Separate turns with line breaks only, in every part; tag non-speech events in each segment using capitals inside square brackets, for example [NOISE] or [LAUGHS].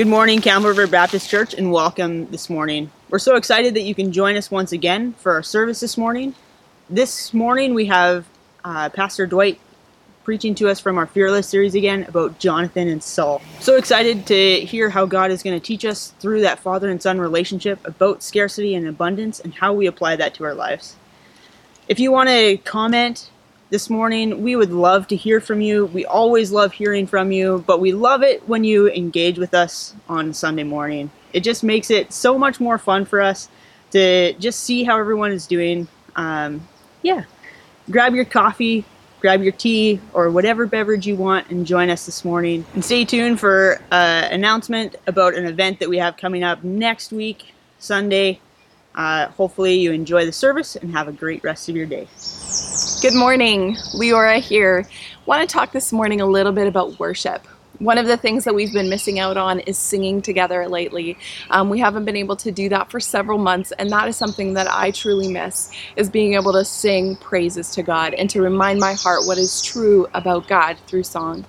Good morning, Campbell River Baptist Church, and welcome this morning. We're so excited that you can join us once again for our service this morning. This morning we have uh, Pastor Dwight preaching to us from our Fearless series again about Jonathan and Saul. So excited to hear how God is going to teach us through that father and son relationship about scarcity and abundance and how we apply that to our lives. If you want to comment this morning. We would love to hear from you. We always love hearing from you, but we love it when you engage with us on Sunday morning. It just makes it so much more fun for us to just see how everyone is doing. Um, yeah, grab your coffee, grab your tea, or whatever beverage you want and join us this morning. And stay tuned for an announcement about an event that we have coming up next week, Sunday. Uh, hopefully, you enjoy the service and have a great rest of your day.
Good morning, Leora here. Want to talk this morning a little bit about worship. One of the things that we've been missing out on is singing together lately. Um, we haven't been able to do that for several months, and that is something that I truly miss, is being able to sing praises to God and to remind my heart what is true about God through song.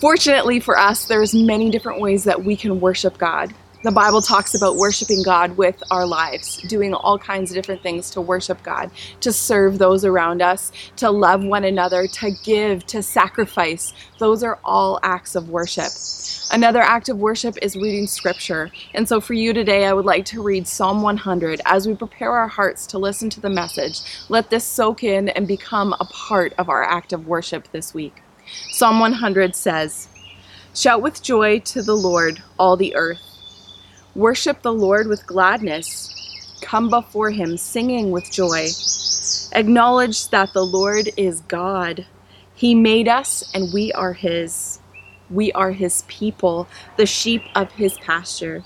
Fortunately for us, there's many different ways that we can worship God. The Bible talks about worshiping God with our lives, doing all kinds of different things to worship God, to serve those around us, to love one another, to give, to sacrifice. Those are all acts of worship. Another act of worship is reading scripture. And so for you today, I would like to read Psalm 100 as we prepare our hearts to listen to the message. Let this soak in and become a part of our act of worship this week. Psalm 100 says, Shout with joy to the Lord, all the earth. Worship the Lord with gladness. Come before him singing with joy. Acknowledge that the Lord is God. He made us and we are his. We are his people, the sheep of his pasture.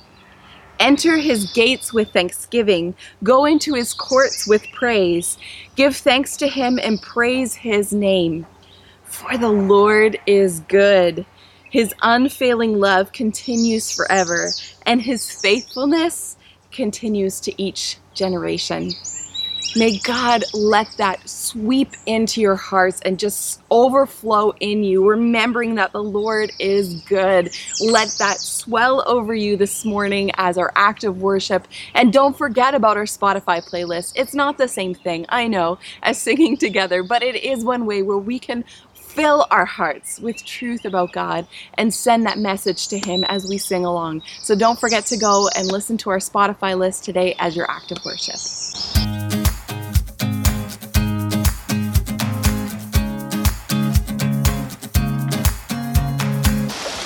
Enter his gates with thanksgiving. Go into his courts with praise. Give thanks to him and praise his name. For the Lord is good. His unfailing love continues forever, and his faithfulness continues to each generation. May God let that sweep into your hearts and just overflow in you, remembering that the Lord is good. Let that swell over you this morning as our act of worship. And don't forget about our Spotify playlist. It's not the same thing, I know, as singing together, but it is one way where we can fill our hearts with truth about God and send that message to Him as we sing along. So don't forget to go and listen to our Spotify list today as your act of worship.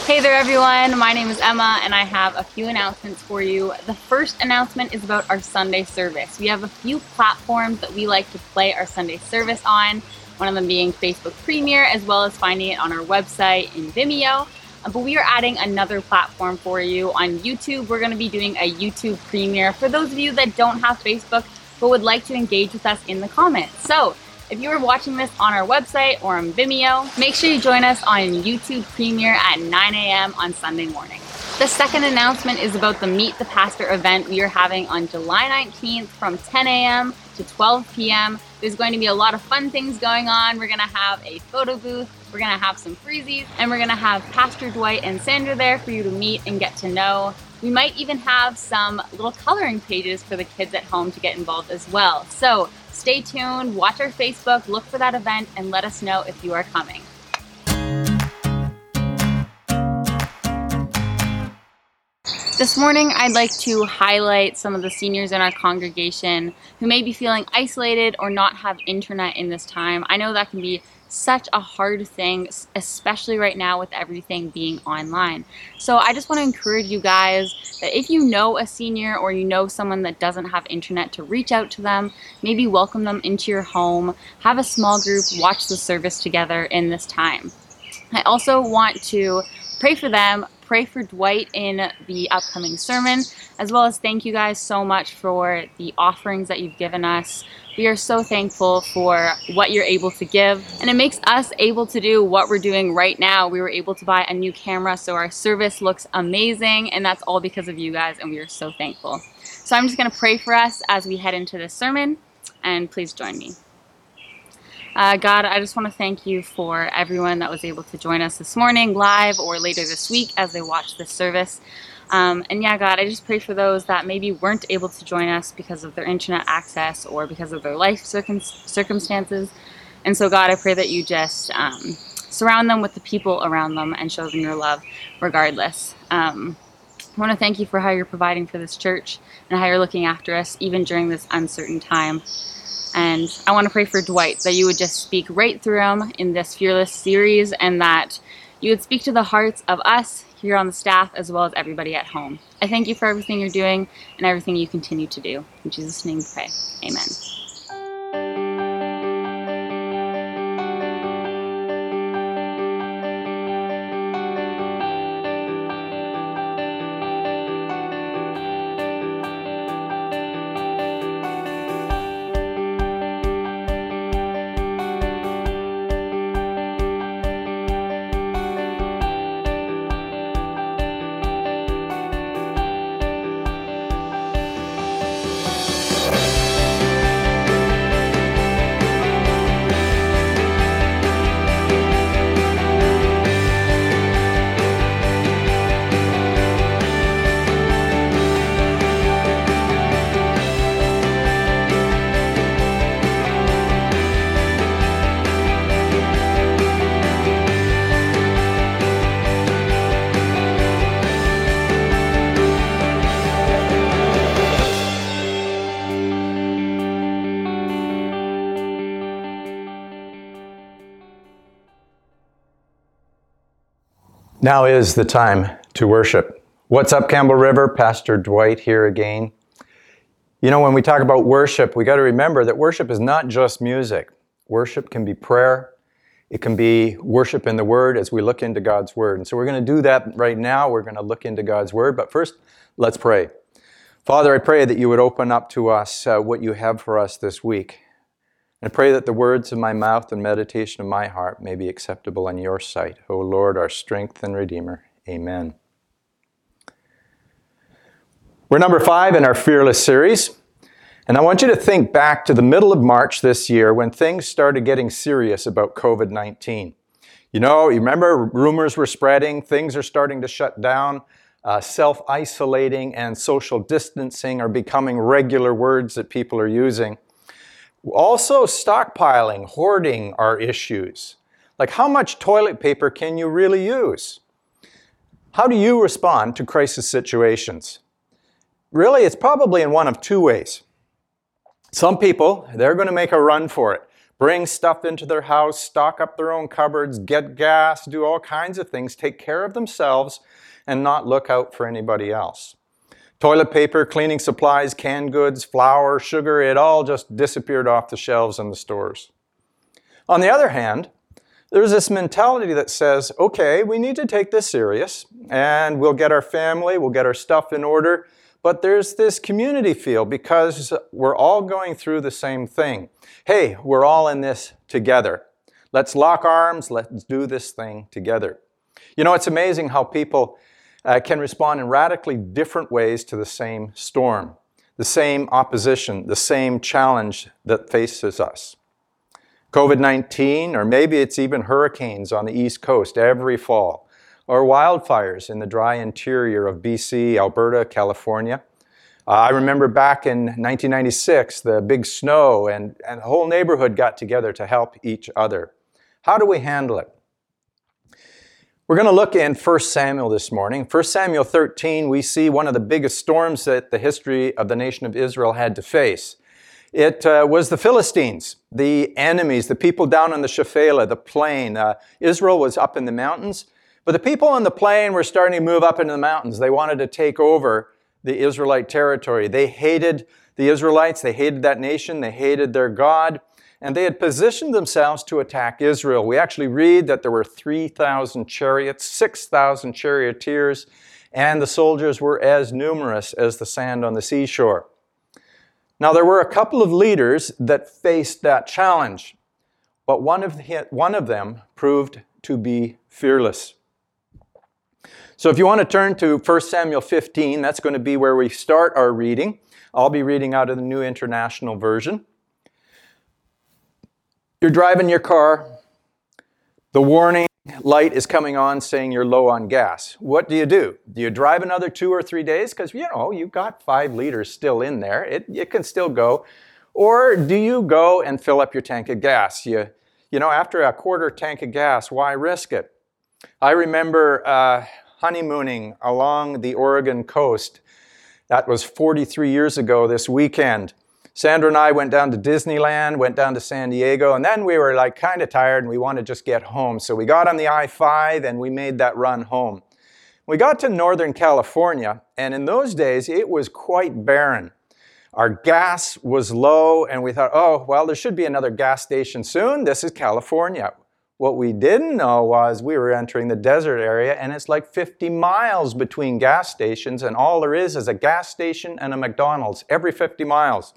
Hey there, everyone. My name is Emma, and I have a few announcements for you. The first announcement is about our Sunday service. We have a few platforms that we like to play our Sunday service on one of them being Facebook Premiere, as well as finding it on our website in Vimeo. Uh, but we are adding another platform for you on YouTube. We're going to be doing a YouTube Premiere for those of you that don't have Facebook but would like to engage with us in the comments. So, if you are watching this on our website or on Vimeo, make sure you join us on YouTube Premiere at 9 a.m. on Sunday morning. The second announcement is about the Meet the Pastor event we are having on July 19th from 10 a.m. to 12 p.m. There's going to be a lot of fun things going on. We're going to have a photo booth, we're going to have some freezies, and we're going to have Pastor Dwight and Sandra there for you to meet and get to know. We might even have some little coloring pages for the kids at home to get involved as well. So stay tuned, watch our Facebook, look for that event, and let us know if you are coming. This morning, I'd like to highlight some of the seniors in our congregation who may be feeling isolated or not have internet in this time. I know that can be such a hard thing, especially right now with everything being online. So I just want to encourage you guys that if you know a senior or you know someone that doesn't have internet to reach out to them, maybe welcome them into your home, have a small group, watch the service together in this time. I also want to pray for them, pray for Dwight in the upcoming sermon, as well as thank you guys so much for the offerings that you've given us. We are so thankful for what you're able to give, and it makes us able to do what we're doing right now. We were able to buy a new camera, so our service looks amazing, and that's all because of you guys, and we are so thankful. So I'm just going to pray for us as we head into this sermon, and please join me. Uh, God, I just want to thank you for everyone that was able to join us this morning live or later this week as they watch this service. Um, and yeah, God, I just pray for those that maybe weren't able to join us because of their internet access or because of their life circum- circumstances. And so, God, I pray that you just um, surround them with the people around them and show them your love regardless. Um, I want to thank you for how you're providing for this church and how you're looking after us even during this uncertain time. And I want to pray for Dwight that you would just speak right through him in this Fearless series and that you would speak to the hearts of us here on the staff as well as everybody at home. I thank you for everything you're doing and everything you continue to do. In Jesus' name pray. Amen.
Now is the time to worship. What's up, Campbell River? Pastor Dwight here again. You know, when we talk about worship, we got to remember that worship is not just music. Worship can be prayer, it can be worship in the Word as we look into God's Word. And so we're going to do that right now. We're going to look into God's Word. But first, let's pray. Father, I pray that you would open up to us uh, what you have for us this week. I pray that the words of my mouth and meditation of my heart may be acceptable in your sight, O Lord, our strength and Redeemer. Amen. We're number five in our Fearless series. And I want you to think back to the middle of March this year when things started getting serious about COVID 19. You know, you remember rumors were spreading, things are starting to shut down, uh, self isolating and social distancing are becoming regular words that people are using. Also, stockpiling, hoarding are issues. Like, how much toilet paper can you really use? How do you respond to crisis situations? Really, it's probably in one of two ways. Some people, they're going to make a run for it. Bring stuff into their house, stock up their own cupboards, get gas, do all kinds of things, take care of themselves, and not look out for anybody else. Toilet paper, cleaning supplies, canned goods, flour, sugar, it all just disappeared off the shelves in the stores. On the other hand, there's this mentality that says, okay, we need to take this serious and we'll get our family, we'll get our stuff in order, but there's this community feel because we're all going through the same thing. Hey, we're all in this together. Let's lock arms, let's do this thing together. You know, it's amazing how people uh, can respond in radically different ways to the same storm, the same opposition, the same challenge that faces us. COVID 19, or maybe it's even hurricanes on the East Coast every fall, or wildfires in the dry interior of BC, Alberta, California. Uh, I remember back in 1996, the big snow, and, and the whole neighborhood got together to help each other. How do we handle it? We're going to look in 1 Samuel this morning. 1 Samuel 13, we see one of the biggest storms that the history of the nation of Israel had to face. It uh, was the Philistines, the enemies, the people down on the Shephelah, the plain. Uh, Israel was up in the mountains, but the people on the plain were starting to move up into the mountains. They wanted to take over the Israelite territory. They hated the Israelites, they hated that nation, they hated their God, and they had positioned themselves to attack Israel. We actually read that there were 3,000 chariots, 6,000 charioteers, and the soldiers were as numerous as the sand on the seashore. Now, there were a couple of leaders that faced that challenge, but one of, the, one of them proved to be fearless. So, if you want to turn to 1 Samuel 15, that's going to be where we start our reading. I'll be reading out of the New International Version. You're driving your car, the warning light is coming on saying you're low on gas. What do you do? Do you drive another two or three days? Because, you know, you've got five liters still in there. It, it can still go. Or do you go and fill up your tank of gas? You, you know, after a quarter tank of gas, why risk it? I remember uh, honeymooning along the Oregon coast. That was 43 years ago this weekend. Sandra and I went down to Disneyland, went down to San Diego, and then we were like kind of tired and we wanted to just get home. So we got on the I 5 and we made that run home. We got to Northern California, and in those days it was quite barren. Our gas was low, and we thought, oh, well, there should be another gas station soon. This is California. What we didn't know was we were entering the desert area, and it's like 50 miles between gas stations, and all there is is a gas station and a McDonald's every 50 miles.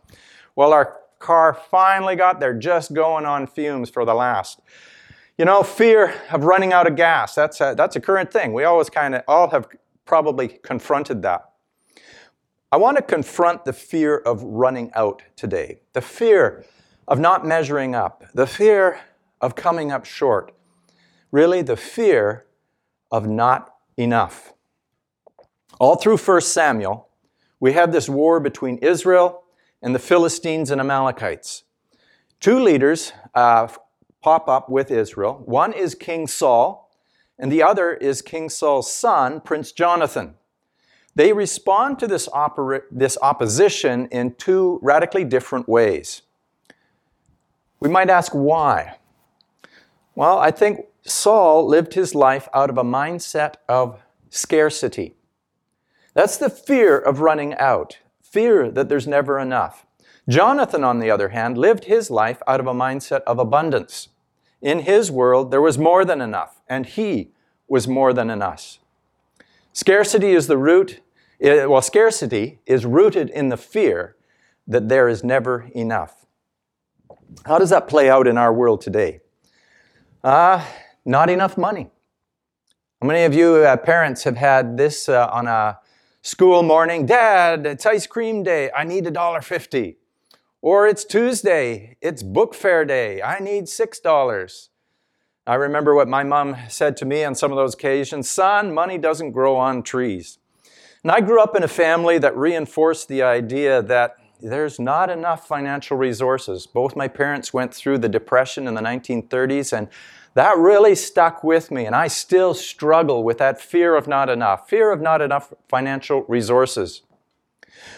Well, our car finally got there, just going on fumes for the last. You know, fear of running out of gas, that's a, that's a current thing. We always kind of all have probably confronted that. I want to confront the fear of running out today, the fear of not measuring up, the fear of coming up short, really the fear of not enough. All through 1 Samuel, we have this war between Israel and the Philistines and Amalekites. Two leaders uh, pop up with Israel. One is King Saul, and the other is King Saul's son, Prince Jonathan. They respond to this, this opposition in two radically different ways. We might ask why. Well, I think Saul lived his life out of a mindset of scarcity. That's the fear of running out fear that there's never enough. Jonathan, on the other hand, lived his life out of a mindset of abundance. In his world, there was more than enough, and he was more than enough. Scarcity is the root, eh, well, scarcity is rooted in the fear that there is never enough. How does that play out in our world today? Uh, not enough money. How many of you uh, parents have had this uh, on a school morning, Dad, it's ice cream day. I need a dollar fifty. Or it's Tuesday, it's book fair day. I need six dollars. I remember what my mom said to me on some of those occasions Son, money doesn't grow on trees. And I grew up in a family that reinforced the idea that there's not enough financial resources. Both my parents went through the Depression in the 1930s, and that really stuck with me, and I still struggle with that fear of not enough, fear of not enough financial resources.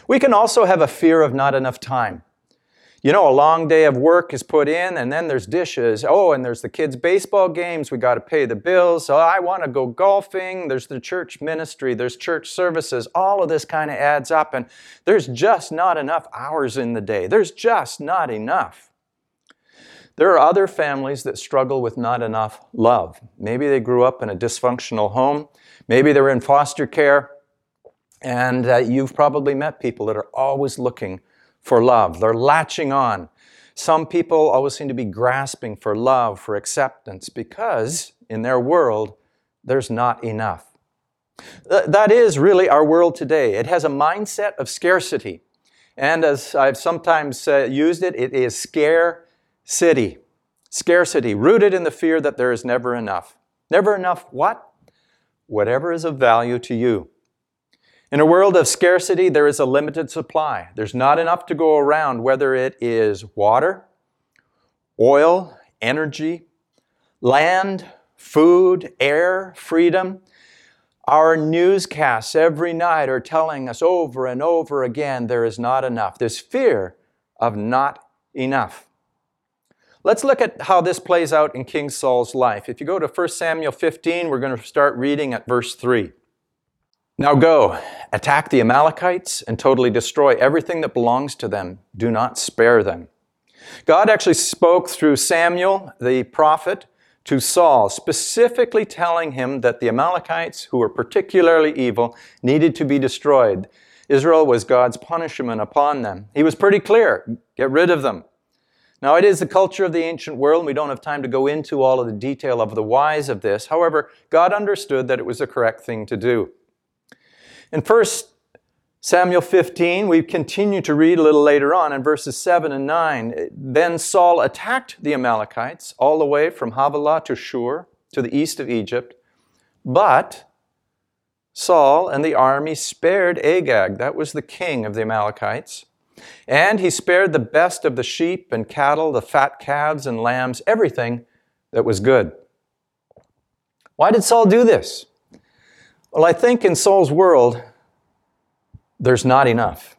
We can also have a fear of not enough time. You know, a long day of work is put in, and then there's dishes. Oh, and there's the kids' baseball games. We got to pay the bills. Oh, I want to go golfing. There's the church ministry. There's church services. All of this kind of adds up, and there's just not enough hours in the day. There's just not enough. There are other families that struggle with not enough love. Maybe they grew up in a dysfunctional home, maybe they were in foster care, and uh, you've probably met people that are always looking for love. They're latching on. Some people always seem to be grasping for love, for acceptance, because in their world, there's not enough. that is really our world today. It has a mindset of scarcity. And as I've sometimes uh, used it, it is scare city. Scarcity, rooted in the fear that there is never enough. Never enough what? Whatever is of value to you. In a world of scarcity, there is a limited supply. There's not enough to go around, whether it is water, oil, energy, land, food, air, freedom. Our newscasts every night are telling us over and over again there is not enough. This fear of not enough. Let's look at how this plays out in King Saul's life. If you go to 1 Samuel 15, we're going to start reading at verse 3. Now go, attack the Amalekites and totally destroy everything that belongs to them. Do not spare them. God actually spoke through Samuel, the prophet, to Saul, specifically telling him that the Amalekites, who were particularly evil, needed to be destroyed. Israel was God's punishment upon them. He was pretty clear get rid of them. Now, it is the culture of the ancient world, and we don't have time to go into all of the detail of the whys of this. However, God understood that it was the correct thing to do. In 1 Samuel 15, we continue to read a little later on in verses 7 and 9. Then Saul attacked the Amalekites all the way from Havilah to Shur to the east of Egypt. But Saul and the army spared Agag, that was the king of the Amalekites, and he spared the best of the sheep and cattle, the fat calves and lambs, everything that was good. Why did Saul do this? Well, I think in Saul's world, there's not enough.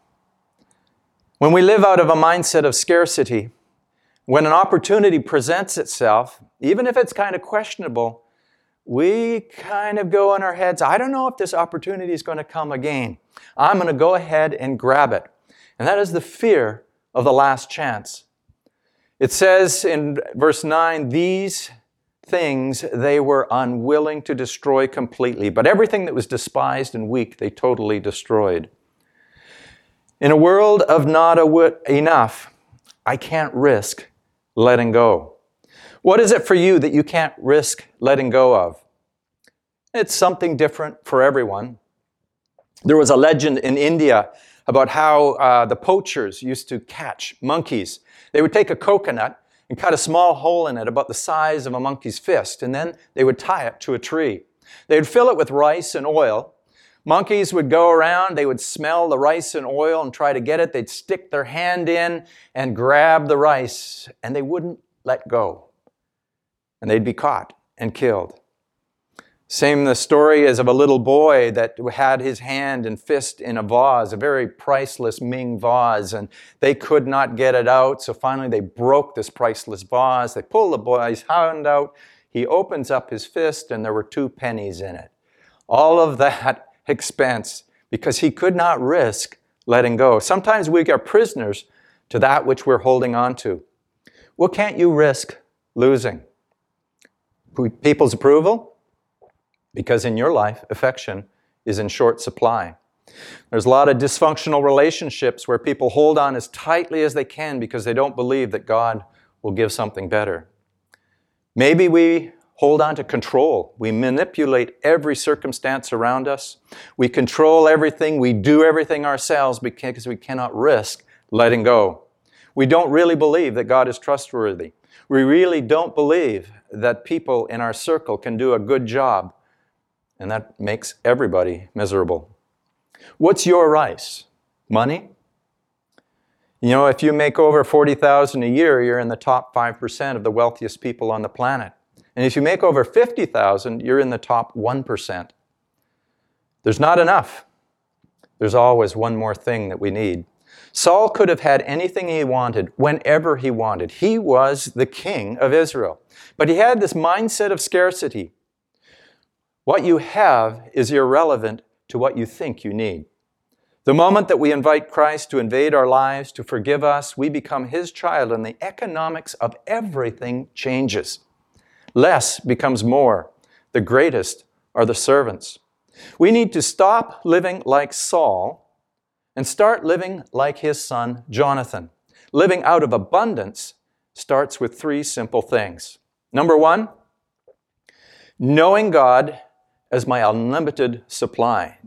When we live out of a mindset of scarcity, when an opportunity presents itself, even if it's kind of questionable, we kind of go in our heads, I don't know if this opportunity is going to come again. I'm going to go ahead and grab it. And that is the fear of the last chance. It says in verse 9, these things they were unwilling to destroy completely, but everything that was despised and weak they totally destroyed. In a world of not enough, I can't risk letting go. What is it for you that you can't risk letting go of? It's something different for everyone. There was a legend in India about how uh, the poachers used to catch monkeys. They would take a coconut and cut a small hole in it about the size of a monkey's fist, and then they would tie it to a tree. They would fill it with rice and oil, Monkeys would go around, they would smell the rice and oil and try to get it. They'd stick their hand in and grab the rice, and they wouldn't let go. And they'd be caught and killed. Same the story is of a little boy that had his hand and fist in a vase, a very priceless Ming vase, and they could not get it out. So finally they broke this priceless vase. They pull the boy's hand out. He opens up his fist, and there were two pennies in it. All of that [LAUGHS] expense because he could not risk letting go. Sometimes we are prisoners to that which we're holding on to. What can't you risk losing? People's approval? Because in your life, affection is in short supply. There's a lot of dysfunctional relationships where people hold on as tightly as they can because they don't believe that God will give something better. Maybe we hold on to control. We manipulate every circumstance around us. We control everything. We do everything ourselves because we cannot risk letting go. We don't really believe that God is trustworthy. We really don't believe that people in our circle can do a good job. And that makes everybody miserable. What's your rice? Money? You know, if you make over 40,000 a year, you're in the top 5% of the wealthiest people on the planet. And if you make over 50,000, you're in the top 1%. There's not enough. There's always one more thing that we need. Saul could have had anything he wanted whenever he wanted. He was the king of Israel. But he had this mindset of scarcity. What you have is irrelevant to what you think you need. The moment that we invite Christ to invade our lives, to forgive us, we become his child, and the economics of everything changes. Less becomes more. The greatest are the servants. We need to stop living like Saul and start living like his son Jonathan. Living out of abundance starts with three simple things. Number one, knowing God as my unlimited supply.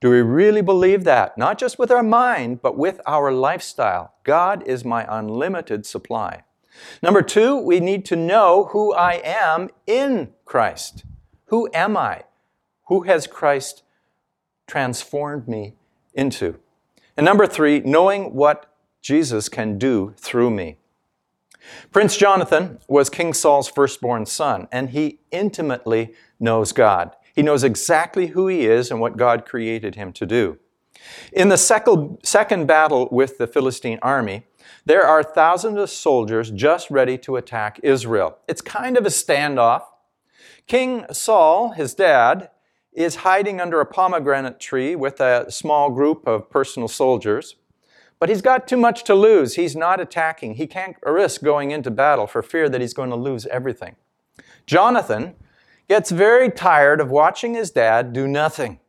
Do we really believe that? Not just with our mind, but with our lifestyle. God is my unlimited supply. Number two, we need to know who I am in Christ. Who am I? Who has Christ transformed me into? And number three, knowing what Jesus can do through me. Prince Jonathan was King Saul's firstborn son, and he intimately knows God. He knows exactly who he is and what God created him to do. In the second battle with the Philistine army, there are thousands of soldiers just ready to attack Israel. It's kind of a standoff. King Saul, his dad, is hiding under a pomegranate tree with a small group of personal soldiers. But he's got too much to lose. He's not attacking. He can't risk going into battle for fear that he's going to lose everything. Jonathan gets very tired of watching his dad do nothing.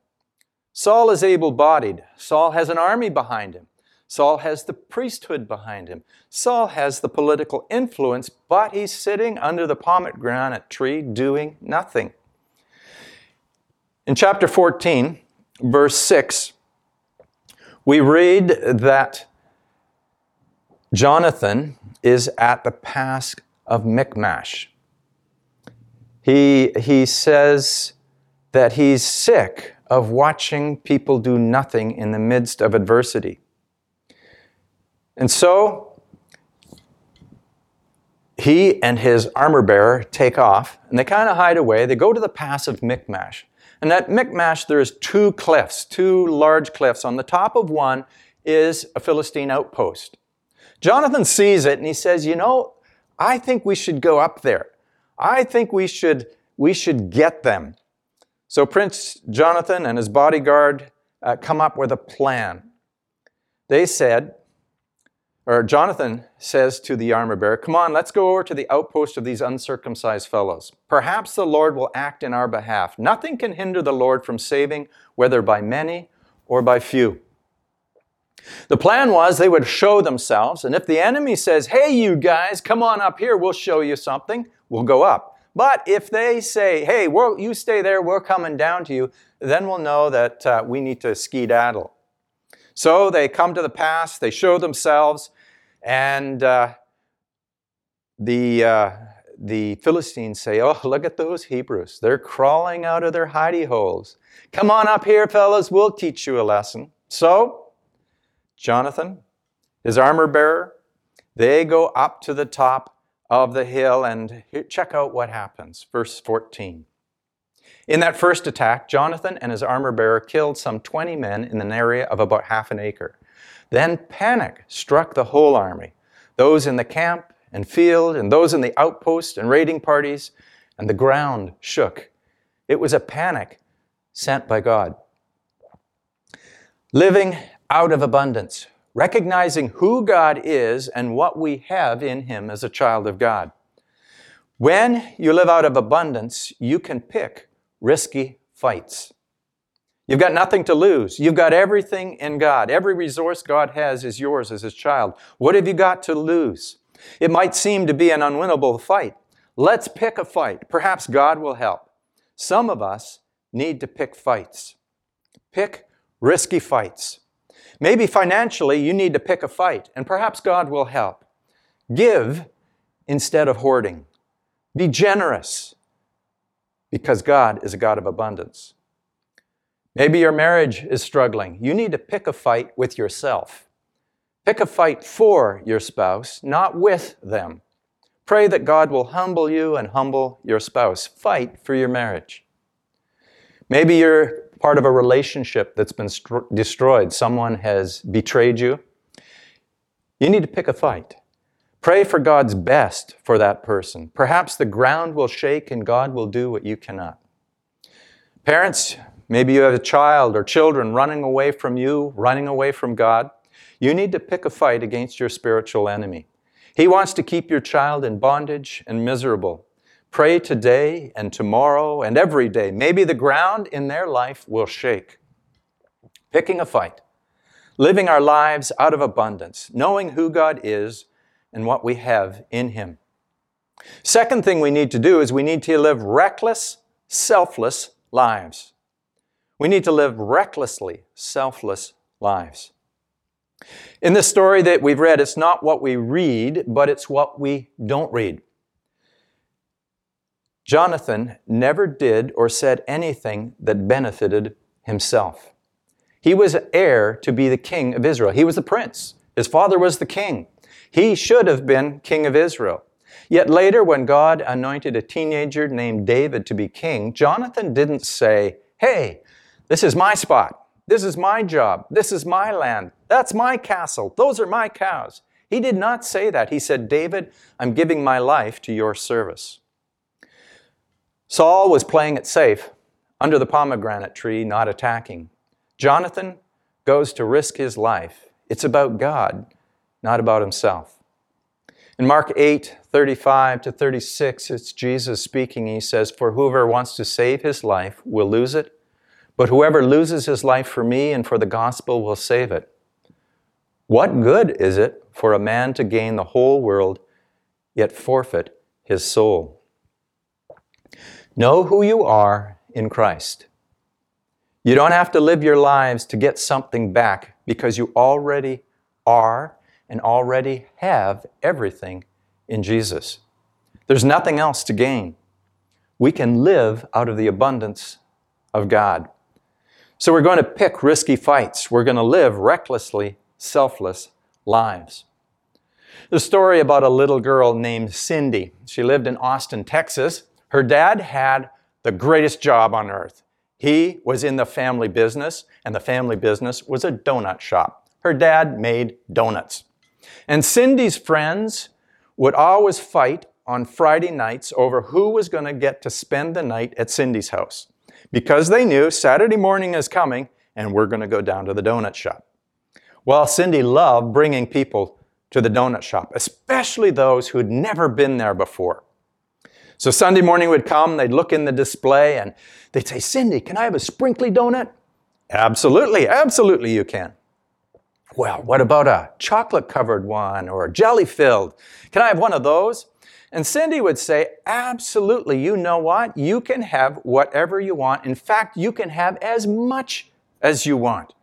Saul is able bodied. Saul has an army behind him. Saul has the priesthood behind him. Saul has the political influence, but he's sitting under the pomegranate tree doing nothing. In chapter 14, verse 6, we read that Jonathan is at the pass of Michmash. He, he says that he's sick of watching people do nothing in the midst of adversity. And so he and his armor bearer take off and they kind of hide away. They go to the pass of Michmash. And at Michmash, there's two cliffs, two large cliffs. On the top of one is a Philistine outpost. Jonathan sees it and he says, You know, I think we should go up there. I think we should, we should get them. So Prince Jonathan and his bodyguard uh, come up with a plan. They said, or Jonathan says to the armor bearer, Come on, let's go over to the outpost of these uncircumcised fellows. Perhaps the Lord will act in our behalf. Nothing can hinder the Lord from saving, whether by many or by few. The plan was they would show themselves, and if the enemy says, Hey, you guys, come on up here, we'll show you something, we'll go up. But if they say, Hey, you stay there, we're coming down to you, then we'll know that uh, we need to skedaddle. So they come to the pass, they show themselves, and uh, the, uh, the Philistines say, Oh, look at those Hebrews. They're crawling out of their hidey holes. Come on up here, fellas, we'll teach you a lesson. So, Jonathan, his armor bearer, they go up to the top of the hill and check out what happens. Verse 14. In that first attack, Jonathan and his armor bearer killed some 20 men in an area of about half an acre. Then panic struck the whole army, those in the camp and field, and those in the outpost and raiding parties, and the ground shook. It was a panic sent by God. Living out of abundance, recognizing who God is and what we have in Him as a child of God. When you live out of abundance, you can pick risky fights. You've got nothing to lose. You've got everything in God. Every resource God has is yours as His child. What have you got to lose? It might seem to be an unwinnable fight. Let's pick a fight. Perhaps God will help. Some of us need to pick fights. Pick risky fights. Maybe financially you need to pick a fight, and perhaps God will help. Give instead of hoarding. Be generous because God is a God of abundance. Maybe your marriage is struggling. You need to pick a fight with yourself. Pick a fight for your spouse, not with them. Pray that God will humble you and humble your spouse. Fight for your marriage. Maybe you're part of a relationship that's been st- destroyed. Someone has betrayed you. You need to pick a fight. Pray for God's best for that person. Perhaps the ground will shake and God will do what you cannot. Parents, Maybe you have a child or children running away from you, running away from God. You need to pick a fight against your spiritual enemy. He wants to keep your child in bondage and miserable. Pray today and tomorrow and every day. Maybe the ground in their life will shake. Picking a fight. Living our lives out of abundance, knowing who God is and what we have in Him. Second thing we need to do is we need to live reckless, selfless lives. We need to live recklessly selfless lives. In this story that we've read, it's not what we read, but it's what we don't read. Jonathan never did or said anything that benefited himself. He was heir to be the king of Israel. He was the prince. His father was the king. He should have been king of Israel. Yet later, when God anointed a teenager named David to be king, Jonathan didn't say, Hey, this is my spot. This is my job. This is my land. That's my castle. Those are my cows. He did not say that. He said, David, I'm giving my life to your service. Saul was playing it safe under the pomegranate tree, not attacking. Jonathan goes to risk his life. It's about God, not about himself. In Mark 8, 35 to 36, it's Jesus speaking. He says, For whoever wants to save his life will lose it, but whoever loses his life for me and for the gospel will save it. What good is it for a man to gain the whole world, yet forfeit his soul? Know who you are in Christ. You don't have to live your lives to get something back because you already are and already have everything in Jesus. There's nothing else to gain. We can live out of the abundance of God. So we're going to pick risky fights. We're going to live recklessly selfless lives. The story about a little girl named Cindy. She lived in Austin, Texas. Her dad had the greatest job on earth. He was in the family business, and the family business was a donut shop. Her dad made donuts. And Cindy's friends would always fight on Friday nights over who was going to get to spend the night at Cindy's house because they knew Saturday morning is coming and we're going to go down to the donut shop. Well, Cindy loved bringing people to the donut shop, especially those who'd never been there before. So Sunday morning would come, they'd look in the display and they'd say, Cindy, can I have a sprinkly donut? Absolutely, absolutely you can. Well, what about a chocolate covered one or a jelly filled? Can I have one of those? And Cindy would say, Absolutely, you know what? You can have whatever you want. In fact, you can have as much as you want.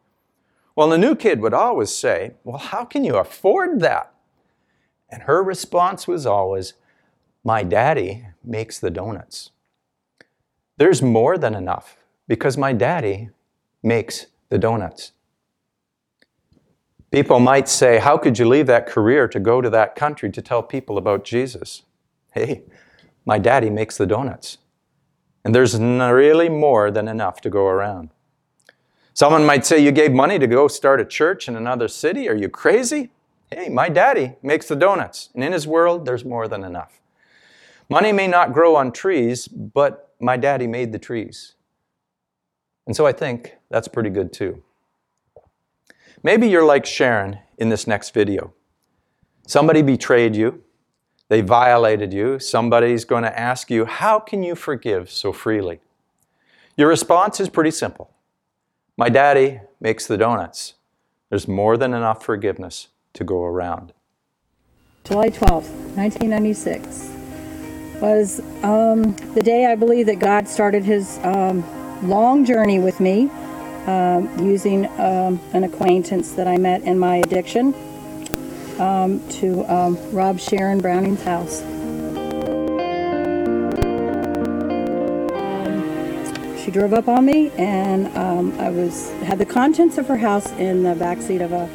Well, the new kid would always say, Well, how can you afford that? And her response was always, My daddy makes the donuts. There's more than enough because my daddy makes the donuts. People might say, How could you leave that career to go to that country to tell people about Jesus? Hey, my daddy makes the donuts. And there's really more than enough to go around. Someone might say, You gave money to go start a church in another city? Are you crazy? Hey, my daddy makes the donuts, and in his world, there's more than enough. Money may not grow on trees, but my daddy made the trees. And so I think that's pretty good too. Maybe you're like Sharon in this next video. Somebody betrayed you, they violated you. Somebody's going to ask you, How can you forgive so freely? Your response is pretty simple my daddy makes the donuts. There's more than enough forgiveness to go around.
July 12th, 1996 was um, the day I believe that God started his um, long journey with me um, using um, an acquaintance that I met in my addiction um, to um, rob Sharon Browning's house. she drove up on me, and I was had the contents of her house in the back seat of a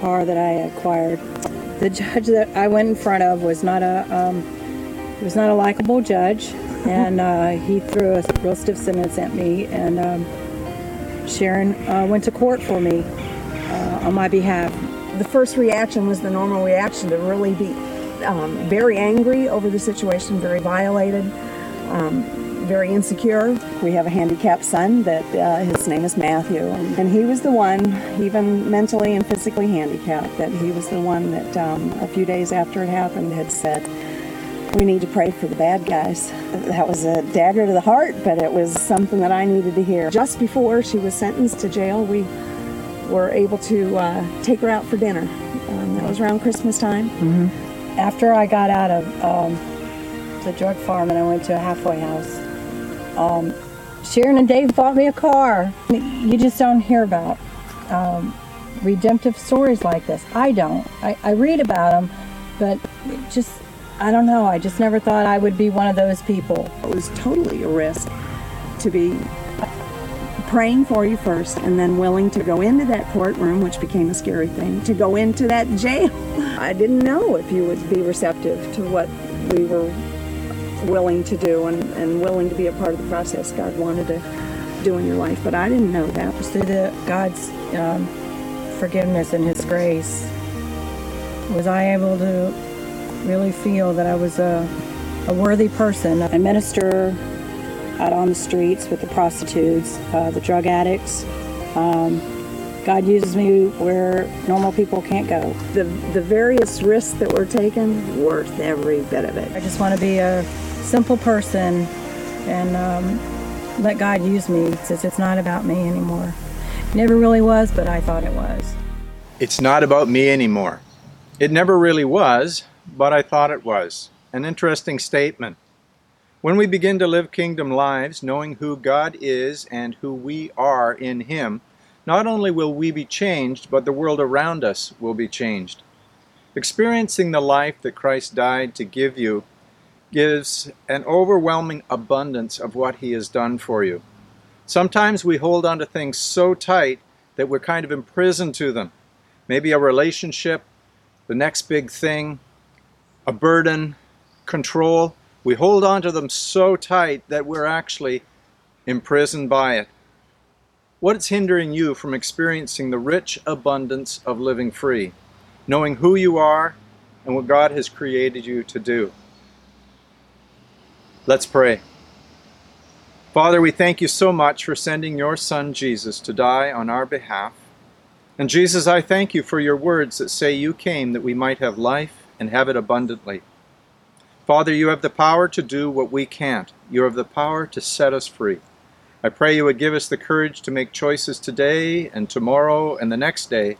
car that I acquired. The judge that I went in front of was not a um, was not a likable judge, and uh, he threw a real stiff sentence at me. And um, Sharon uh, went to court for me uh, on my behalf.
The first reaction was the normal reaction to really be um, very angry over the situation, very violated. Um, very insecure. We have a handicapped son that uh, his name is Matthew, and, and, he was the one, even mentally and physically handicapped, that he was the one that um, a few days after it happened had said, we need to pray for the bad guys. That was a dagger to the heart, but it was something that I needed to hear. Just before she was sentenced to jail, we were able to uh, take her out for dinner. Um, that was around Christmas time.
Mm-hmm. After I got out of um, the drug farm and I went to a halfway house, um, Sharon and Dave bought me a car. You just don't hear about um, redemptive stories like this. I don't. I, I read about them, but just, I don't know. I just never thought I would be one of those people.
It was totally a risk to be praying for you first and then willing to go into that courtroom, which became a scary thing, to go into that jail. [LAUGHS] I didn't know if you would be receptive to what we were willing to do and, and willing to be a part of the process God wanted to do in your life. But I didn't know that.
It was through the God's um, forgiveness and His grace was I able to really feel that I was a, a worthy person. I minister out on the streets with the prostitutes, uh, the drug addicts. Um, God uses me where normal people can't go.
The, the various risks that were taken, worth every bit of it.
I just want to be a simple person and um, let God use me since it's not about me anymore. It never really was, but I thought it was.
It's not about me anymore. It never really was, but I thought it was. An interesting statement. When we begin to live kingdom lives, knowing who God is and who we are in Him, not only will we be changed, but the world around us will be changed. Experiencing the life that Christ died to give you gives an overwhelming abundance of what He has done for you. Sometimes we hold on to things so tight that we're kind of imprisoned to them. Maybe a relationship, the next big thing, a burden, control. We hold on to them so tight that we're actually imprisoned by it. What is hindering you from experiencing the rich abundance of living free, knowing who you are and what God has created you to do? Let's pray. Father, we thank you so much for sending your Son Jesus to die on our behalf. And Jesus, I thank you for your words that say you came that we might have life and have it abundantly. Father, you have the power to do what we can't. You have the power to set us free. I pray you would give us the courage to make choices today and tomorrow and the next day,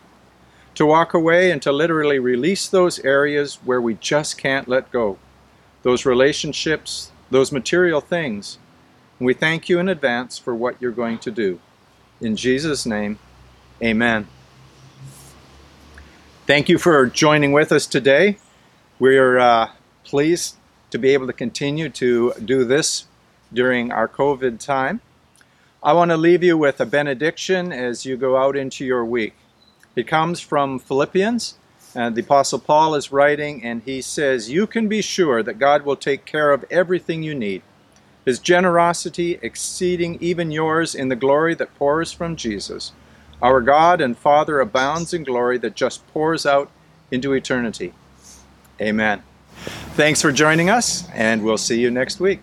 to walk away and to literally release those areas where we just can't let go, those relationships, those material things. And we thank you in advance for what you're going to do. In Jesus' name, amen. Thank you for joining with us today. We're uh, pleased to be able to continue to do this during our COVID time. I want to leave you with a benediction as you go out into your week. It comes from Philippians, and the Apostle Paul is writing, and he says, You can be sure that God will take care of everything you need. His generosity exceeding even yours in the glory that pours from Jesus. Our God and Father abounds in glory that just pours out into eternity. Amen. Thanks for joining us, and we'll see you next week.